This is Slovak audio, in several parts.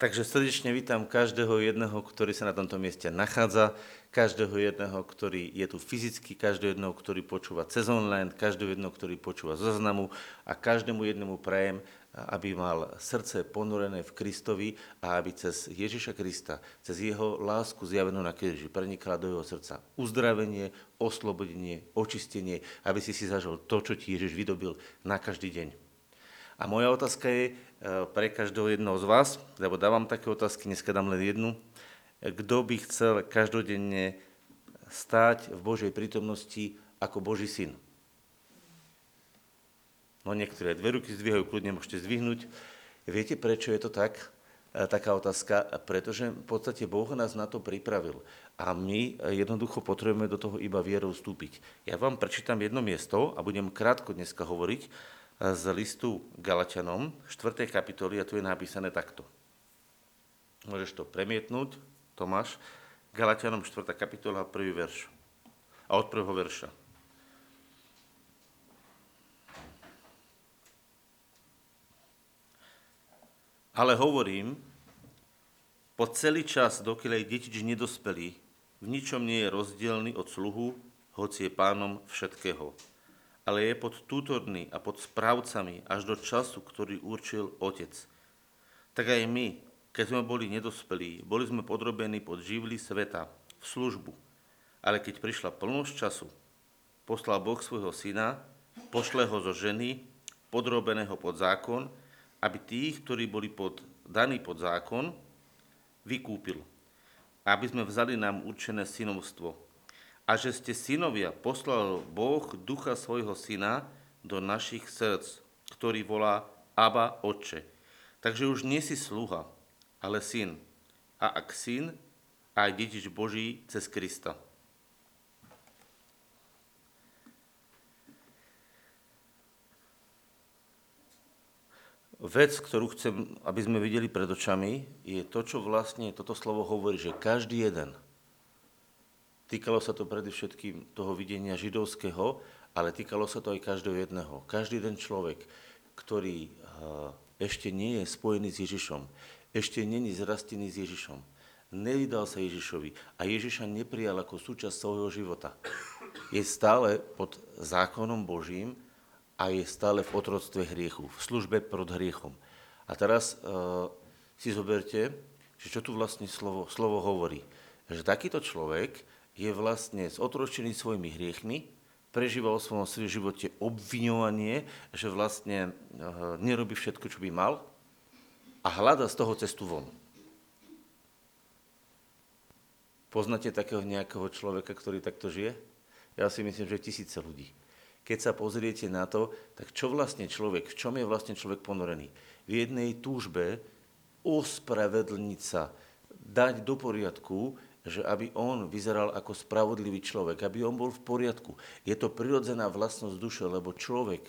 Takže srdečne vítam každého jedného, ktorý sa na tomto mieste nachádza, každého jedného, ktorý je tu fyzicky, každého jedného, ktorý počúva cez online, každého jedného, ktorý počúva zo znamu a každému jednému prajem, aby mal srdce ponorené v Kristovi a aby cez Ježiša Krista, cez jeho lásku zjavenú na kríži prenikala do jeho srdca uzdravenie, oslobodenie, očistenie, aby si si zažil to, čo ti Ježiš vydobil na každý deň. A moja otázka je, Eh, pre každého jednoho z vás, lebo dávam také otázky, dneska dám len jednu. Kto by chcel každodenne stáť v Božej prítomnosti ako Boží syn? No niektoré dve ruky zdvíhajú, kľudne môžete zdvihnúť. Viete, prečo je to tak? Eh, taká otázka, pretože v podstate Boh nás na to pripravil a my jednoducho potrebujeme do toho iba vierou vstúpiť. Ja vám prečítam jedno miesto a budem krátko dneska hovoriť, z listu Galatianom, 4. kapitoly, a tu je napísané takto. Môžeš to premietnúť, Tomáš. Galatianom 4. kapitola, prvý verš. A od prvého verša. Ale hovorím, po celý čas, dokiaľ detič nedospelý, v ničom nie je rozdielný od sluhu, hoci je pánom všetkého ale je pod tútorný a pod správcami až do času, ktorý určil Otec. Tak aj my, keď sme boli nedospelí, boli sme podrobení pod živly sveta, v službu. Ale keď prišla plnosť času, poslal Boh svojho syna, pošle ho zo ženy, podrobeného pod zákon, aby tých, ktorí boli pod, daní pod zákon, vykúpil. Aby sme vzali nám určené synovstvo, a že ste synovia, poslal Boh ducha svojho syna do našich srdc, ktorý volá Aba Otče. Takže už nie si sluha, ale syn. A ak syn, aj detič Boží cez Krista. Vec, ktorú chcem, aby sme videli pred očami, je to, čo vlastne toto slovo hovorí, že každý jeden – Týkalo sa to predovšetkým toho videnia židovského, ale týkalo sa to aj každého jedného. Každý jeden človek, ktorý eh, ešte nie je spojený s Ježišom, ešte není zrastený s Ježišom, nevydal sa Ježišovi a Ježiša neprijal ako súčasť svojho života, je stále pod zákonom Božím a je stále v otroctve hriechu, v službe pod hriechom. A teraz uh, si zoberte, že čo tu vlastne slovo, slovo hovorí. Že takýto človek je vlastne zotročený svojimi hriechmi, prežíva vo svojom živote obviňovanie, že vlastne eh, nerobí všetko, čo by mal a hľada z toho cestu von. Poznáte takého nejakého človeka, ktorý takto žije? Ja si myslím, že tisíce ľudí. Keď sa pozriete na to, tak čo vlastne človek, v čom je vlastne človek ponorený? V jednej túžbe ospravedlniť sa, dať do poriadku že aby on vyzeral ako spravodlivý človek, aby on bol v poriadku. Je to prirodzená vlastnosť duše, lebo človek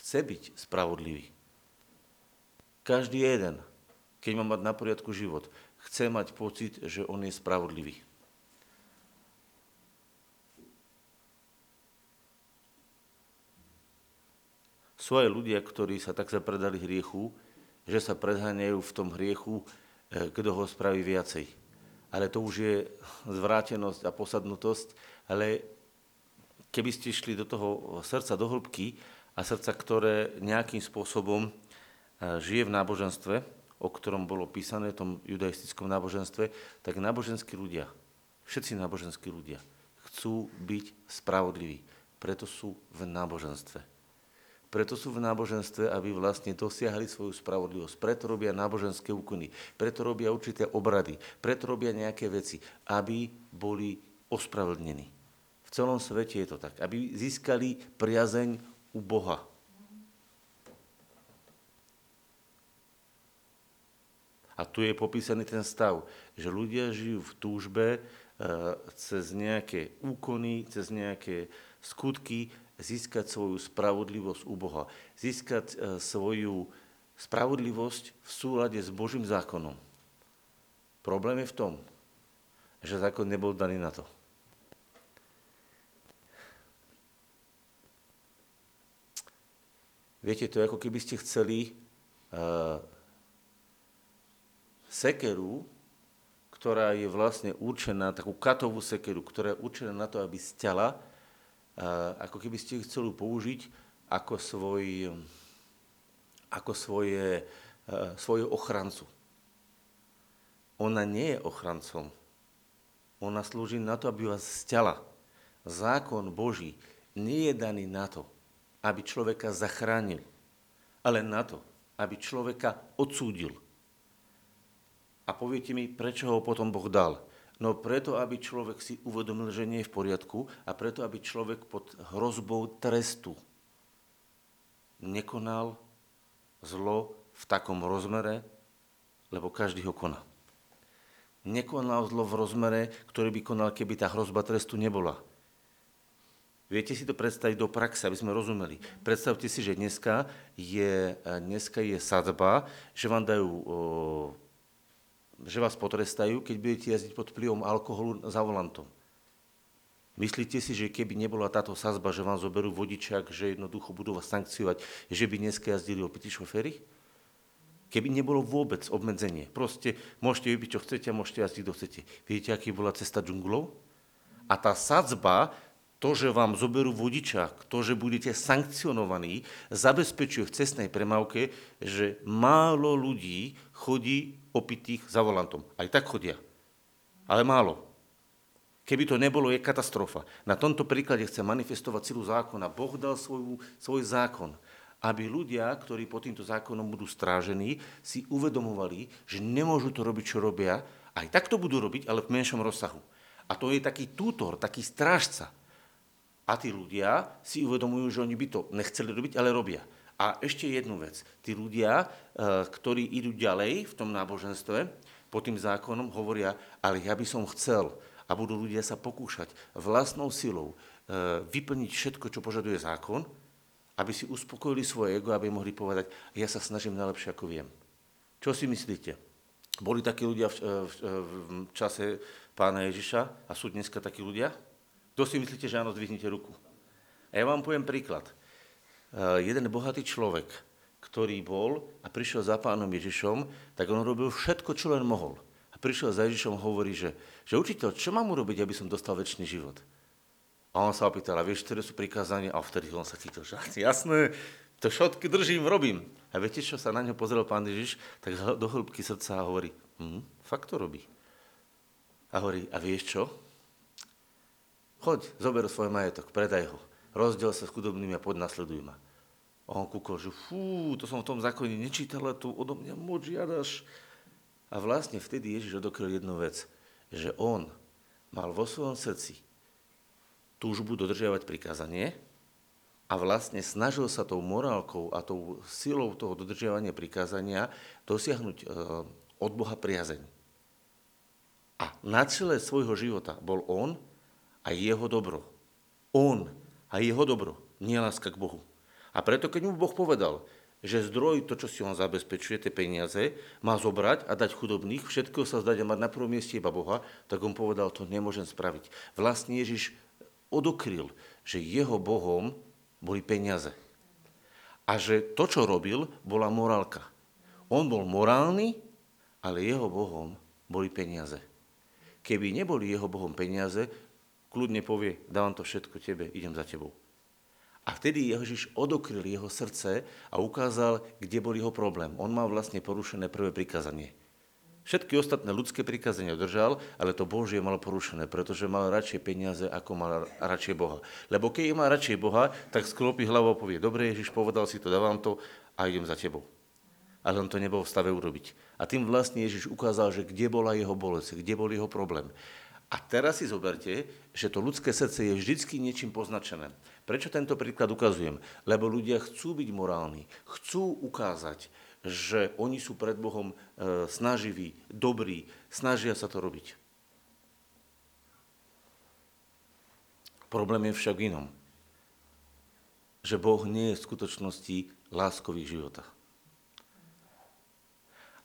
chce byť spravodlivý. Každý jeden, keď má mať na poriadku život, chce mať pocit, že on je spravodlivý. Sú aj ľudia, ktorí sa tak zapredali hriechu, že sa predháňajú v tom hriechu, eh, kto ho spraví viacej ale to už je zvrátenosť a posadnutosť, ale keby ste šli do toho srdca, do hĺbky a srdca, ktoré nejakým spôsobom e, žije v náboženstve, o ktorom bolo písané, v tom judaistickom náboženstve, tak náboženskí ľudia, všetci náboženskí ľudia chcú byť spravodliví. Preto sú v náboženstve. Preto sú v náboženstve, aby vlastne dosiahli svoju spravodlivosť. Preto robia náboženské úkony, preto robia určité obrady, preto robia nejaké veci, aby boli ospravedlnení. V celom svete je to tak, aby získali priazeň u Boha. A tu je popísaný ten stav, že ľudia žijú v túžbe e, cez nejaké úkony, cez nejaké skutky, získať svoju spravodlivosť u Boha, získať e, svoju spravodlivosť v súlade s Božím zákonom. Problém je v tom, že zákon nebol daný na to. Viete, to je ako keby ste chceli uh, sekeru, ktorá je vlastne určená, takú katovú sekeru, ktorá je určená na to, aby stiala, ako keby ste ju chceli použiť ako, svoj, ako svoje, svoje ochrancu. Ona nie je ochrancom. Ona slúži na to, aby vás stiala. Zákon Boží nie je daný na to, aby človeka zachránil, ale na to, aby človeka odsúdil. A poviete mi, prečo ho potom Boh dal? No preto, aby človek si uvedomil, že nie je v poriadku a preto, aby človek pod hrozbou trestu nekonal zlo v takom rozmere, lebo každý ho koná. Nekonal zlo v rozmere, ktorý by konal, keby tá hrozba trestu nebola. Viete si to predstaviť do praxe, aby sme rozumeli. Predstavte si, že dneska je, dneska je sadba, že vám dajú, že vás potrestajú, keď budete jazdiť pod vplyvom alkoholu za volantom. Myslíte si, že keby nebola táto sazba, že vám zoberú vodičak, že jednoducho budú vás sankciovať, že by dneska jazdili opití šoféry? Keby nebolo vôbec obmedzenie. Proste môžete vypiť, čo chcete a môžete jazdiť, kto chcete. Viete, aký bola cesta džunglov? A tá sadzba to, že vám zoberú vodiča, to, že budete sankcionovaní, zabezpečuje v cestnej premávke, že málo ľudí chodí opitých za volantom. Aj tak chodia. Ale málo. Keby to nebolo, je katastrofa. Na tomto príklade chce manifestovať silu zákona. Boh dal svoj, svoj zákon, aby ľudia, ktorí pod týmto zákonom budú strážení, si uvedomovali, že nemôžu to robiť, čo robia. Aj tak to budú robiť, ale v menšom rozsahu. A to je taký tútor, taký strážca a tí ľudia si uvedomujú, že oni by to nechceli robiť, ale robia. A ešte jednu vec. Tí ľudia, eh, ktorí idú ďalej v tom náboženstve, pod tým zákonom hovoria, ale ja by som chcel, a budú ľudia sa pokúšať vlastnou silou eh, vyplniť všetko, čo požaduje zákon, aby si uspokojili svoje ego, aby mohli povedať, ja sa snažím najlepšie, ako viem. Čo si myslíte? Boli takí ľudia v, v, v čase pána Ježiša a sú dneska takí ľudia? Kto si myslíte, že áno, zdvihnite ruku. A ja vám poviem príklad. Uh, jeden bohatý človek, ktorý bol a prišiel za pánom Ježišom, tak on robil všetko, čo len mohol. A prišiel za Ježišom a hovorí, že, že učiteľ, čo mám urobiť, aby som dostal väčší život? A on sa opýtal, a vieš, ktoré sú prikázania? A vtedy on sa chytil, že jasné, to všetky držím, robím. A viete, čo sa na ňo pozrel pán Ježiš? Tak do hĺbky srdca a hovorí, hm, fakt to robí. A hovorí, a vieš čo? Choď, zober svoj majetok, predaj ho. Rozdiel sa s chudobnými a poď nasleduj ma. A on kúkol, že fú, to som v tom zákone nečítal, ale tu odo mňa moc žiadaš. A vlastne vtedy Ježiš odokryl jednu vec, že on mal vo svojom srdci túžbu dodržiavať prikázanie a vlastne snažil sa tou morálkou a tou silou toho dodržiavania prikázania dosiahnuť e, od Boha priazeň. A na celé svojho života bol on a jeho dobro. On a jeho dobro, nie láska k Bohu. A preto, keď mu Boh povedal, že zdroj, to, čo si on zabezpečuje, tie peniaze, má zobrať a dať chudobných, všetko sa zdať a mať na prvom mieste iba Boha, tak on povedal, to nemôžem spraviť. Vlastne Ježiš odokryl, že jeho Bohom boli peniaze. A že to, čo robil, bola morálka. On bol morálny, ale jeho Bohom boli peniaze. Keby neboli jeho Bohom peniaze, kľudne povie, dávam to všetko tebe, idem za tebou. A vtedy Ježiš odokryl jeho srdce a ukázal, kde bol jeho problém. On mal vlastne porušené prvé prikázanie. Všetky ostatné ľudské prikázania držal, ale to Božie mal porušené, pretože mal radšej peniaze, ako mal radšej Boha. Lebo keď má radšej Boha, tak sklopí hlavu a povie, dobre Ježiš, povedal si to, dávam to a idem za tebou. Ale on to nebol v stave urobiť. A tým vlastne Ježiš ukázal, že kde bola jeho bolesť, kde bol jeho problém. A teraz si zoberte, že to ľudské srdce je vždycky niečím poznačené. Prečo tento príklad ukazujem? Lebo ľudia chcú byť morálni, chcú ukázať, že oni sú pred Bohom e, snaživí, dobrí, snažia sa to robiť. Problém je však inom. Že Boh nie je v skutočnosti láskový života.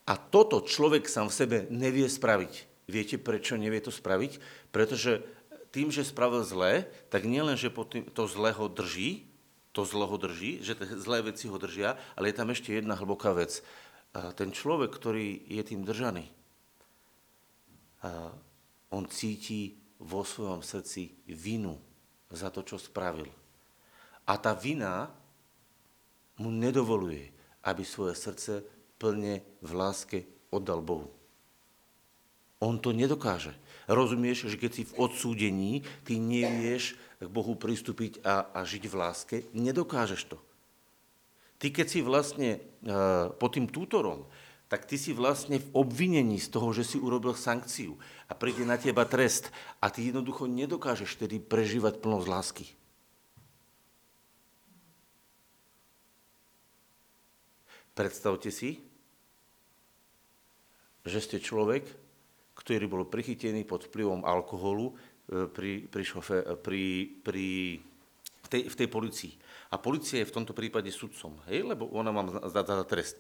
A toto človek sám v sebe nevie spraviť. Viete, prečo nevie to spraviť? Pretože tým, že spravil zlé, tak nielen, že to zlé ho drží, to zlo ho drží, že tie zlé veci ho držia, ale je tam ešte jedna hlboká vec. Ten človek, ktorý je tým držaný, on cíti vo svojom srdci vinu za to, čo spravil. A tá vina mu nedovoluje, aby svoje srdce plne v láske oddal Bohu. On to nedokáže. Rozumieš, že keď si v odsúdení, ty nevieš k Bohu pristúpiť a, a žiť v láske, nedokážeš to. Ty keď si vlastne uh, pod tým tútorom, tak ty si vlastne v obvinení z toho, že si urobil sankciu a príde na teba trest a ty jednoducho nedokážeš tedy prežívať plnosť lásky. Predstavte si, že ste človek, ktorý bol prichytený pod vplyvom alkoholu e, pri, pri, šofe, pri, pri, v, tej, v tej policii. A policia je v tomto prípade sudcom, hej? lebo ona vám za, za trest.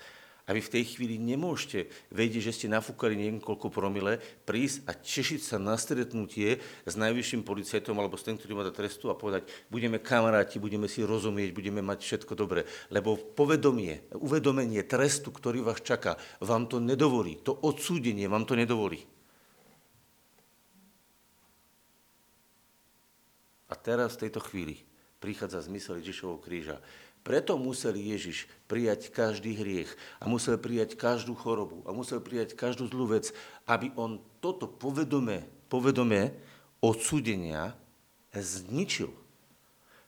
A vy v tej chvíli nemôžete vedieť, že ste nafúkali niekoľko promile, prísť a češiť sa na stretnutie s najvyšším policajtom alebo s tým, ktorý má trestu a povedať, budeme kamaráti, budeme si rozumieť, budeme mať všetko dobre. Lebo povedomie, uvedomenie trestu, ktorý vás čaká, vám to nedovolí. To odsúdenie vám to nedovolí. A teraz v tejto chvíli prichádza zmysel Ježišovho kríža. Preto musel Ježiš prijať každý hriech a musel prijať každú chorobu a musel prijať každú zlú vec, aby on toto povedomé, povedomé odsúdenia zničil.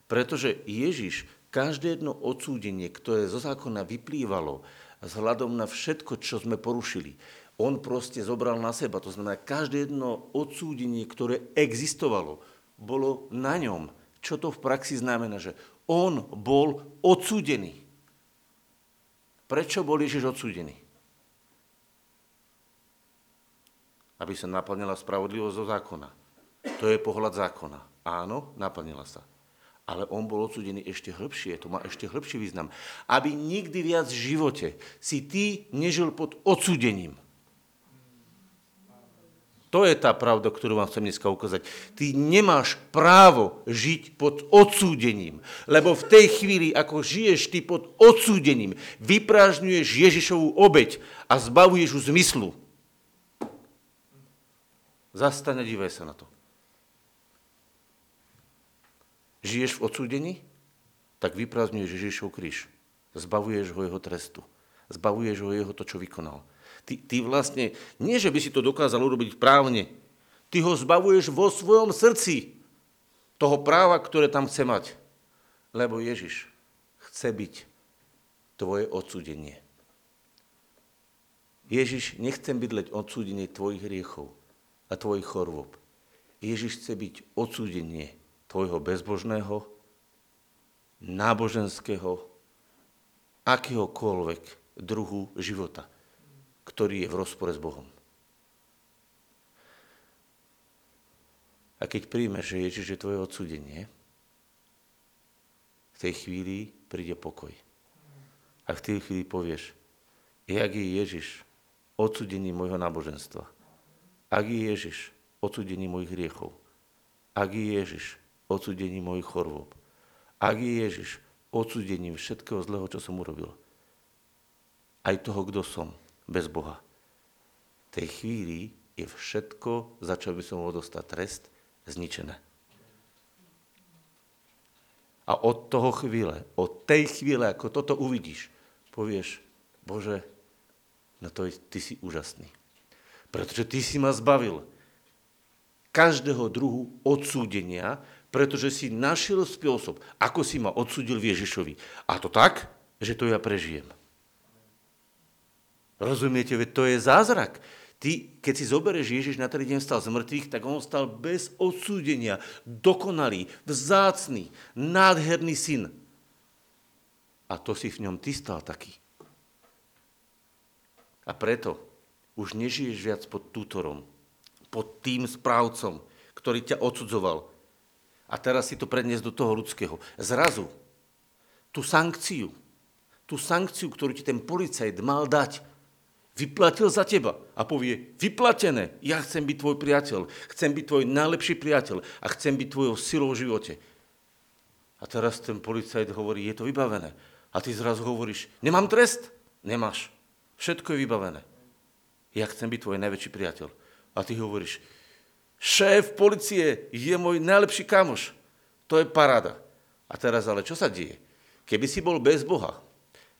Pretože Ježiš každé jedno odsúdenie, ktoré zo zákona vyplývalo vzhľadom na všetko, čo sme porušili, on proste zobral na seba. To znamená, každé jedno odsúdenie, ktoré existovalo, bolo na ňom. Čo to v praxi znamená? Že on bol odsúdený. Prečo bol Ježiš odsúdený? Aby sa naplnila spravodlivosť zo zákona. To je pohľad zákona. Áno, naplnila sa. Ale on bol odsúdený ešte hĺbšie, to má ešte hĺbší význam. Aby nikdy viac v živote si ty nežil pod odsúdením. To je tá pravda, ktorú vám chcem dneska ukázať. Ty nemáš právo žiť pod odsúdením, lebo v tej chvíli, ako žiješ ty pod odsúdením, vyprážňuješ Ježišovú obeď a zbavuješ ju zmyslu. Zastane, divaj sa na to. Žiješ v odsúdení? Tak vyprázdňuješ Ježišov kríž. Zbavuješ ho jeho trestu. Zbavuješ ho jeho to, čo vykonal. Ty, ty vlastne, nie že by si to dokázal urobiť právne, ty ho zbavuješ vo svojom srdci toho práva, ktoré tam chce mať. Lebo Ježiš chce byť tvoje odsúdenie. Ježiš nechce byť len odsúdenie tvojich hriechov a tvojich chorôb. Ježiš chce byť odsúdenie tvojho bezbožného, náboženského, akéhokoľvek druhu života ktorý je v rozpore s Bohom. A keď príjmeš, že Ježiš je tvoje odsudenie, v tej chvíli príde pokoj. A v tej chvíli povieš, jak je Ježiš odsudení môjho náboženstva, ak je Ježiš odsudení mojich hriechov, ak je Ježiš odsudení mojich chorôb, ak je Ježiš odsudením všetkého zlého, čo som urobil, aj toho, kto som, bez Boha. V tej chvíli je všetko, za čo by som mohol dostať trest, zničené. A od toho chvíle, od tej chvíle, ako toto uvidíš, povieš, Bože, no to ty si úžasný. Pretože ty si ma zbavil každého druhu odsúdenia, pretože si našiel spôsob, ako si ma odsúdil Ježišovi. A to tak, že to ja prežijem. Rozumiete, veď to je zázrak. Ty, keď si zoberieš Ježiš na tretí deň stal z mŕtvych, tak on stal bez odsúdenia, dokonalý, vzácný, nádherný syn. A to si v ňom ty stal taký. A preto už nežiješ viac pod tútorom, pod tým správcom, ktorý ťa odsudzoval. A teraz si to predniesť do toho ľudského. Zrazu tú sankciu, tú sankciu, ktorú ti ten policajt mal dať, vyplatil za teba a povie, vyplatené, ja chcem byť tvoj priateľ, chcem byť tvoj najlepší priateľ a chcem byť tvojou silou v živote. A teraz ten policajt hovorí, je to vybavené. A ty zrazu hovoríš, nemám trest? Nemáš. Všetko je vybavené. Ja chcem byť tvoj najväčší priateľ. A ty hovoríš, šéf policie je môj najlepší kamoš. To je paráda. A teraz ale čo sa deje? Keby si bol bez Boha,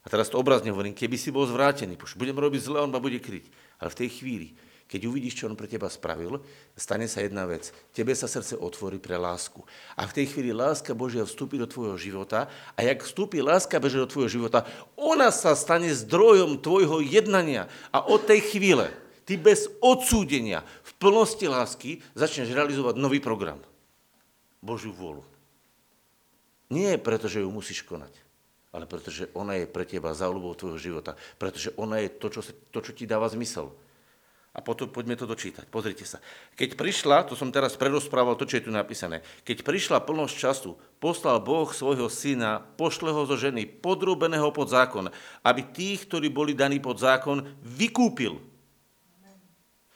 a teraz to obrazne hovorím, keby si bol zvrátený, už budem robiť zle, on ma bude kryť. Ale v tej chvíli, keď uvidíš, čo on pre teba spravil, stane sa jedna vec. Tebe sa srdce otvorí pre lásku. A v tej chvíli láska Božia vstúpi do tvojho života a jak vstúpi láska Božia do tvojho života, ona sa stane zdrojom tvojho jednania. A od tej chvíle ty bez odsúdenia v plnosti lásky začneš realizovať nový program. Božiu vôľu. Nie preto, že ju musíš konať, ale pretože ona je pre teba záľubou tvojho života, pretože ona je to čo, to, čo ti dáva zmysel. A potom poďme to dočítať. Pozrite sa. Keď prišla, to som teraz prerozprával to, čo je tu napísané, keď prišla plnosť času, poslal Boh svojho syna, pošle ho zo ženy, podrúbeného pod zákon, aby tých, ktorí boli daní pod zákon, vykúpil.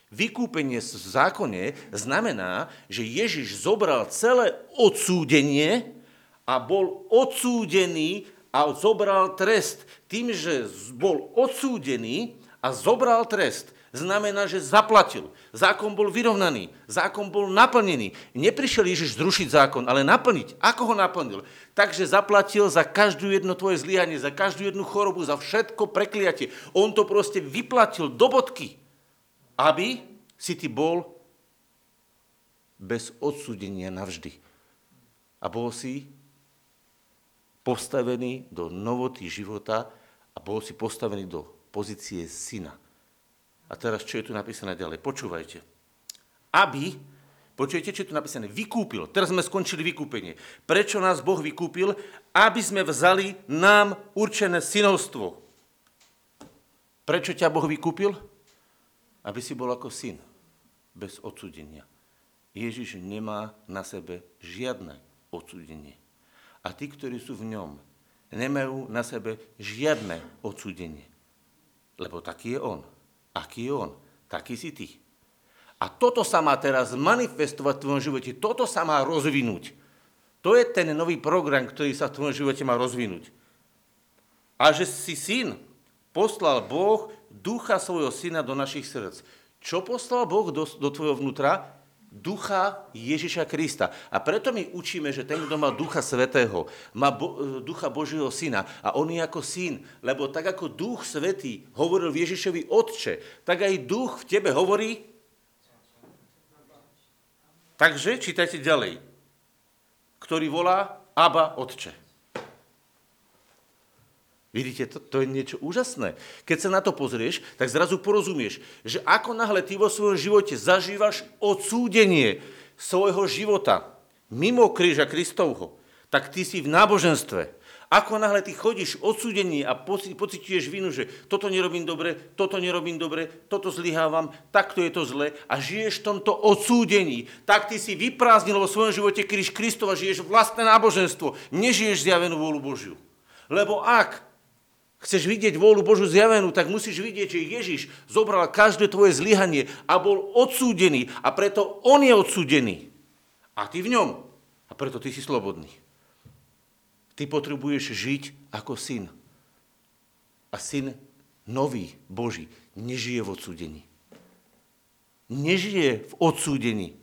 Vykúpenie v zákone znamená, že Ježiš zobral celé odsúdenie a bol odsúdený a zobral trest. Tým, že bol odsúdený a zobral trest, znamená, že zaplatil. Zákon bol vyrovnaný, zákon bol naplnený. Neprišiel Ježiš zrušiť zákon, ale naplniť. Ako ho naplnil? Takže zaplatil za každú jedno tvoje zlyhanie, za každú jednu chorobu, za všetko prekliatie. On to proste vyplatil do bodky, aby si ty bol bez odsúdenia navždy. A bol si postavený do novoty života a bol si postavený do pozície syna. A teraz, čo je tu napísané ďalej? Počúvajte. Aby, počujete, čo je tu napísané? Vykúpil. Teraz sme skončili vykúpenie. Prečo nás Boh vykúpil? Aby sme vzali nám určené synovstvo. Prečo ťa Boh vykúpil? Aby si bol ako syn, bez odsudenia. Ježiš nemá na sebe žiadne odsudenie a tí, ktorí sú v ňom, nemajú na sebe žiadne odsúdenie. Lebo taký je on. Aký je on, taký si ty. A toto sa má teraz manifestovať v tvojom živote, toto sa má rozvinúť. To je ten nový program, ktorý sa v tvojom živote má rozvinúť. A že si syn, poslal Boh ducha svojho syna do našich srdc. Čo poslal Boh do, do tvojho vnútra? Ducha Ježiša Krista. A preto my učíme, že ten, kto má ducha svetého, má bo, e, ducha Božieho syna a on je ako syn, lebo tak ako duch svetý hovoril Ježišovi Otče, tak aj duch v tebe hovorí. Takže čítajte ďalej. Ktorý volá Aba Otče. Vidíte, to, to je niečo úžasné. Keď sa na to pozrieš, tak zrazu porozumieš, že ako náhle ty vo svojom živote zažívaš odsúdenie svojho života mimo kríža Kristovho, tak ty si v náboženstve. Ako náhle ty chodíš odsúdení a pocituješ vinu, že toto nerobím dobre, toto nerobím dobre, toto zlyhávam, takto je to zle a žiješ v tomto odsúdení, tak ty si vyprázdnil vo svojom živote kríž Kristova, žiješ vlastné náboženstvo, nežiješ zjavenú vôľu Božiu. Lebo ak chceš vidieť vôľu Božu zjavenú, tak musíš vidieť, že Ježiš zobral každé tvoje zlyhanie a bol odsúdený a preto on je odsúdený. A ty v ňom. A preto ty si slobodný. Ty potrebuješ žiť ako syn. A syn nový, Boží, nežije v odsúdení. Nežije v odsúdení.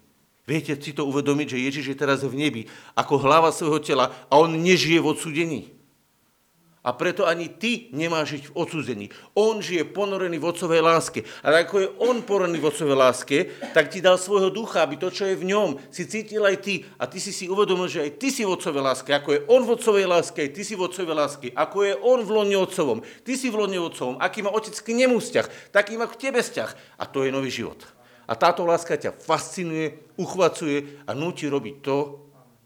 Viete si to uvedomiť, že Ježiš je teraz v nebi ako hlava svojho tela a on nežije v odsúdení. A preto ani ty nemáš žiť v odsúzení. On žije ponorený v otcovej láske. A ako je on ponorený v otcovej láske, tak ti dal svojho ducha, aby to, čo je v ňom, si cítil aj ty. A ty si si uvedomil, že aj ty si v otcovej láske. Ako je on v otcovej láske, aj ty si v otcovej láske. Ako je on v lone otcovom, ty si v lone otcovom. Aký má otec k nemu vzťah, taký má k tebe vzťah. A to je nový život. A táto láska ťa fascinuje, uchvacuje a núti robiť to,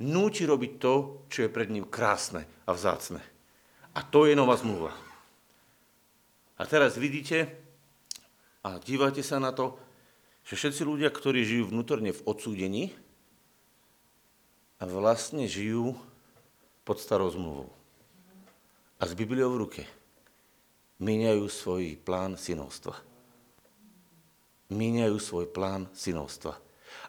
núti robiť to, čo je pred ním krásne a vzácne. A to je nová zmluva. A teraz vidíte a dívate sa na to, že všetci ľudia, ktorí žijú vnútorne v odsúdení, vlastne žijú pod starou zmluvou. A s Bibliou v ruke míňajú svoj plán synovstva. Míňajú svoj plán synovstva.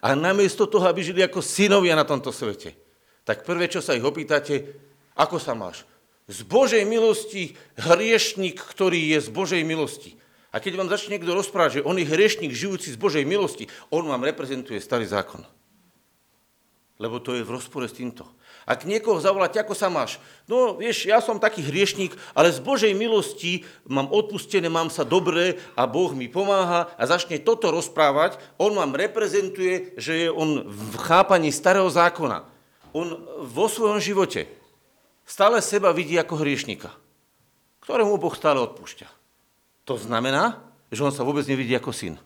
A namiesto toho, aby žili ako synovia na tomto svete, tak prvé, čo sa ich opýtate, ako sa máš? Z Božej milosti hriešnik, ktorý je z Božej milosti. A keď vám začne niekto rozprávať, že on je hriešnik žijúci z Božej milosti, on vám reprezentuje starý zákon. Lebo to je v rozpore s týmto. Ak niekoho zavoláte, ako sa máš? No, vieš, ja som taký hriešník, ale z Božej milosti mám odpustené, mám sa dobre a Boh mi pomáha a začne toto rozprávať, on vám reprezentuje, že je on v chápaní starého zákona. On vo svojom živote stále seba vidí ako hriešnika, ktorému Boh stále odpúšťa. To znamená, že on sa vôbec nevidí ako syn.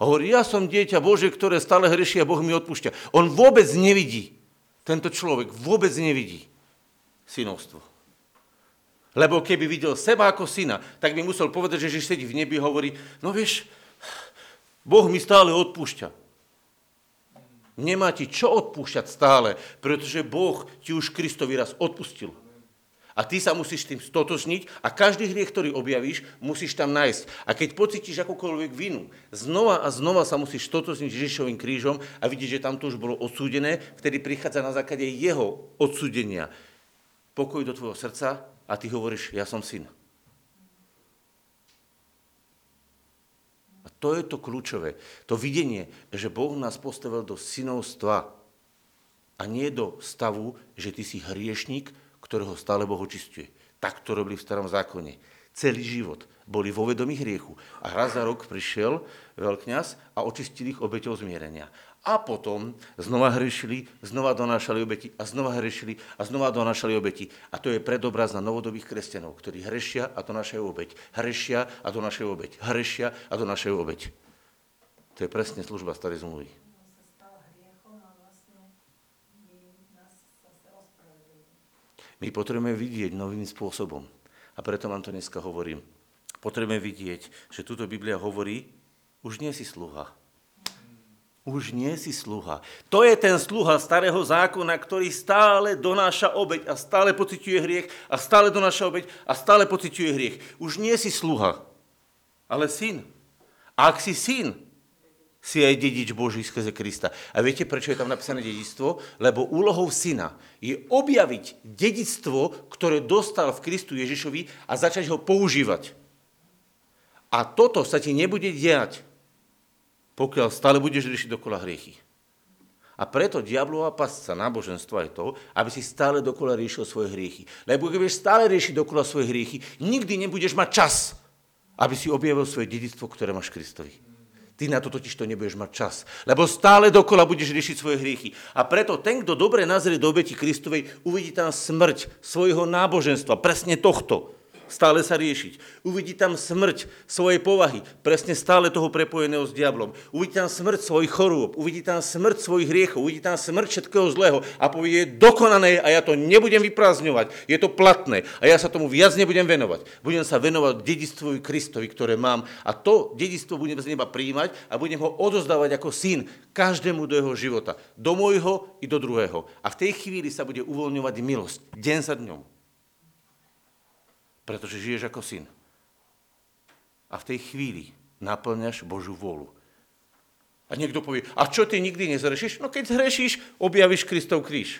Hovorí, ja som dieťa Bože, ktoré stále hreší a Boh mi odpúšťa. On vôbec nevidí, tento človek vôbec nevidí synovstvo. Lebo keby videl seba ako syna, tak by musel povedať, že Ježiš sedí v nebi a hovorí, no vieš, Boh mi stále odpúšťa. Nemá ti čo odpúšťať stále, pretože Boh ti už Kristovi raz odpustil. A ty sa musíš tým stotožniť a každý hriech, ktorý objavíš, musíš tam nájsť. A keď pocítiš akúkoľvek vinu, znova a znova sa musíš stotožniť Ježišovým krížom a vidíš, že tam to už bolo odsúdené, vtedy prichádza na základe jeho odsúdenia pokoj do tvojho srdca a ty hovoríš, ja som syn. To je to kľúčové. To videnie, že Boh nás postavil do synovstva a nie do stavu, že ty si hriešník, ktorého stále Boh očistuje. Tak to robili v starom zákone. Celý život boli vo vedomí hriechu. A raz za rok prišiel veľkňaz a očistil ich obeťou zmierenia. A potom znova hrešili, znova donášali obeti a znova hrešili a znova donášali obeti. A to je predobraz na novodobých kresťanov, ktorí hrešia a donášajú obeť. Hrešia a donášajú obeť. Hrešia a donášajú obeť. To je presne služba starej zmluvy. My potrebujeme vidieť novým spôsobom. A preto vám to dneska hovorím. Potrebujeme vidieť, že túto Biblia hovorí, už nie si sluha. Už nie si sluha. To je ten sluha starého zákona, ktorý stále donáša obeď a stále pociťuje hriech a stále donáša obeď a stále pociťuje hriech. Už nie si sluha, ale syn. A ak si syn, si aj dedič Boží skrze Krista. A viete, prečo je tam napísané dedictvo? Lebo úlohou syna je objaviť dedictvo, ktoré dostal v Kristu Ježišovi a začať ho používať. A toto sa ti nebude diať, pokiaľ stále budeš riešiť dokola hriechy. A preto diablová pasca náboženstva je to, aby si stále dokola riešil svoje hriechy. Lebo keď budeš stále riešiť dokola svoje hriechy, nikdy nebudeš mať čas, aby si objavil svoje dedictvo, ktoré máš Kristovi. Ty na to totiž to nebudeš mať čas. Lebo stále dokola budeš riešiť svoje hriechy. A preto ten, kto dobre nazrie do obeti Kristovej, uvidí tam smrť svojho náboženstva, presne tohto stále sa riešiť. Uvidí tam smrť svojej povahy, presne stále toho prepojeného s diablom. Uvidí tam smrť svojich chorôb, uvidí tam smrť svojich hriechov, uvidí tam smrť všetkého zlého a povie, je dokonané a ja to nebudem vyprázdňovať, je to platné a ja sa tomu viac nebudem venovať. Budem sa venovať dedistvu Kristovi, ktoré mám a to dedistvo budem z neba prijímať a budem ho odozdávať ako syn každému do jeho života, do môjho i do druhého. A v tej chvíli sa bude uvoľňovať milosť, deň za dňom pretože žiješ ako syn. A v tej chvíli naplňaš Božú vôľu. A niekto povie, a čo ty nikdy nezrešíš? No keď zhrešíš, objavíš Kristov kríž.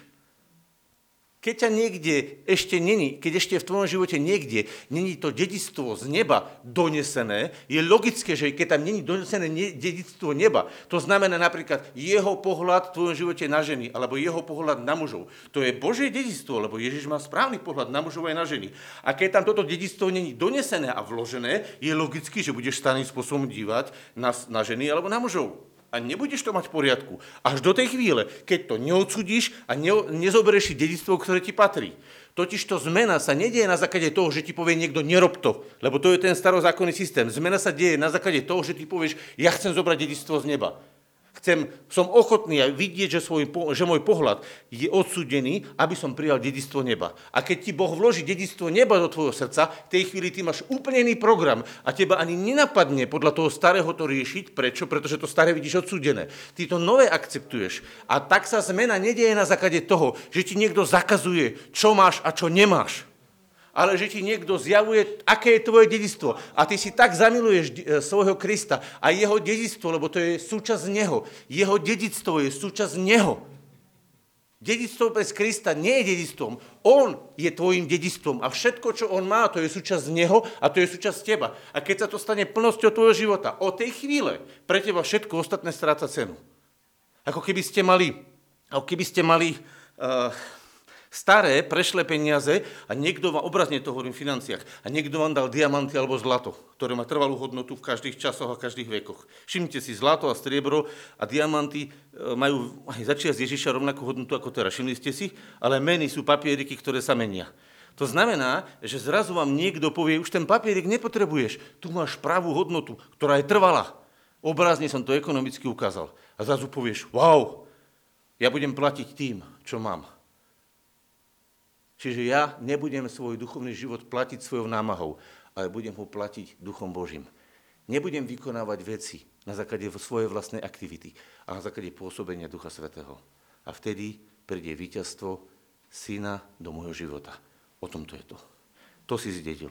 Keď ťa niekde ešte není, keď ešte v tvojom živote niekde není to dedictvo z neba donesené, je logické, že keď tam není donesené dedictvo neba, to znamená napríklad jeho pohľad v tvojom živote na ženy, alebo jeho pohľad na mužov. To je Božie dedictvo, lebo Ježiš má správny pohľad na mužov aj na ženy. A keď tam toto dedictvo není donesené a vložené, je logické, že budeš staným spôsobom dívať na, na ženy alebo na mužov a nebudeš to mať v poriadku. Až do tej chvíle, keď to neodsudíš a ne, nezoberieš si dedictvo, ktoré ti patrí. Totiž to zmena sa nedieje na základe toho, že ti povie niekto nerob to, lebo to je ten starozákonný systém. Zmena sa deje na základe toho, že ty povieš, ja chcem zobrať dedictvo z neba. Chcem, som ochotný aj vidieť, že, svoj, že môj pohľad je odsudený, aby som prijal dedictvo neba. A keď ti Boh vloží dedictvo neba do tvojho srdca, v tej chvíli ty máš úplne iný program a teba ani nenapadne podľa toho starého to riešiť. Prečo? Pretože to staré vidíš odsudené. Ty to nové akceptuješ. A tak sa zmena nedieje na základe toho, že ti niekto zakazuje, čo máš a čo nemáš ale že ti niekto zjavuje, aké je tvoje dedistvo. A ty si tak zamiluješ e, svojho Krista a jeho dedistvo, lebo to je súčasť Neho. Jeho dedictvo je súčasť Neho. Dedictvo bez Krista nie je dedictvom. On je tvojim dedictvom a všetko, čo on má, to je súčasť neho a to je súčasť teba. A keď sa to stane plnosťou tvojho života, od tej chvíle pre teba všetko ostatné stráca cenu. Ako keby ste mali, ako keby ste mali uh, staré, prešle peniaze a niekto vám, obrazne to hovorím v financiách, a niekto vám dal diamanty alebo zlato, ktoré má trvalú hodnotu v každých časoch a každých vekoch. Všimnite si, zlato a striebro a diamanty e, majú aj začiať z Ježiša rovnakú hodnotu ako teraz. Všimli ste si? Ale meny sú papieriky, ktoré sa menia. To znamená, že zrazu vám niekto povie, už ten papierik nepotrebuješ, tu máš pravú hodnotu, ktorá je trvalá. Obrazne som to ekonomicky ukázal. A zrazu povieš, wow, ja budem platiť tým, čo mám. Čiže ja nebudem svoj duchovný život platiť svojou námahou, ale budem ho platiť duchom Božím. Nebudem vykonávať veci na základe svojej vlastnej aktivity, ale na základe pôsobenia Ducha Svetého. A vtedy príde víťazstvo syna do môjho života. O tom to je to. To si zdedil.